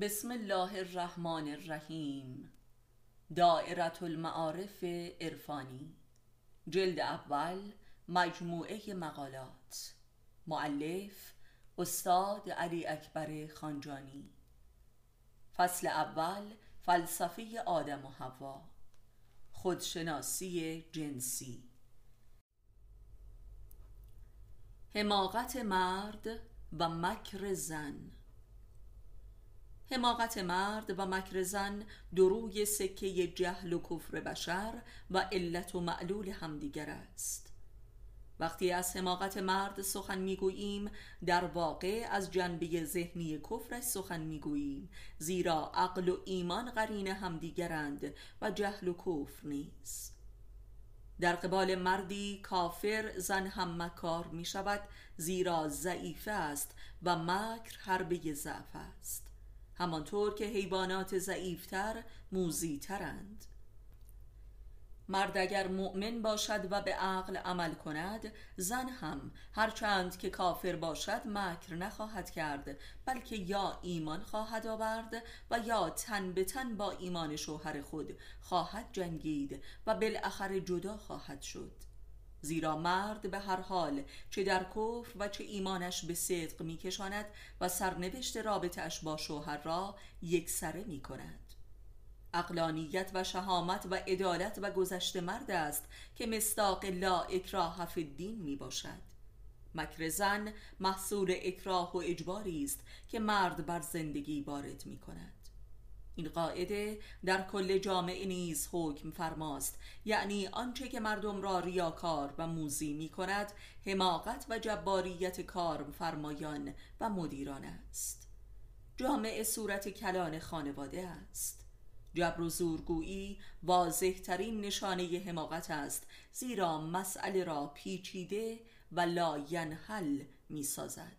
بسم الله الرحمن الرحیم. دائرة المعارف عرفانی. جلد اول مجموعه مقالات. معلف استاد علی اکبر خانجانی. فصل اول فلسفه آدم و حوا. خودشناسی جنسی. حماقت مرد و مکر زن. حماقت مرد و مکر زن دروی سکه جهل و کفر بشر و علت و معلول همدیگر است. وقتی از حماقت مرد سخن می‌گوییم در واقع از جنبه ذهنی کفرش سخن می‌گوییم زیرا عقل و ایمان قرین همدیگرند و جهل و کفر نیست. در قبال مردی کافر زن هم مکار می شود زیرا ضعیف است و مکر حربه ضعف است. همانطور که حیوانات ضعیفتر موزیترند. مرد اگر مؤمن باشد و به عقل عمل کند زن هم هرچند که کافر باشد مکر نخواهد کرد بلکه یا ایمان خواهد آورد و یا تن به تن با ایمان شوهر خود خواهد جنگید و بالاخره جدا خواهد شد. زیرا مرد به هر حال چه در کفر و چه ایمانش به صدق میکشاند و سرنوشت رابطش با شوهر را یکسره می کند اقلانیت و شهامت و عدالت و گذشته مرد است که مستاق لا اکراه فی الدین می باشد مکر زن محصول اکراه و اجباری است که مرد بر زندگی وارد می کند این قاعده در کل جامعه نیز حکم فرماست. یعنی آنچه که مردم را ریاکار و موزی می کند حماقت و جباریت کار فرمایان و مدیران است. جامعه صورت کلان خانواده است. جبر و زورگویی واضح ترین نشانه حماقت است زیرا مسئله را پیچیده و لاینحل می سازد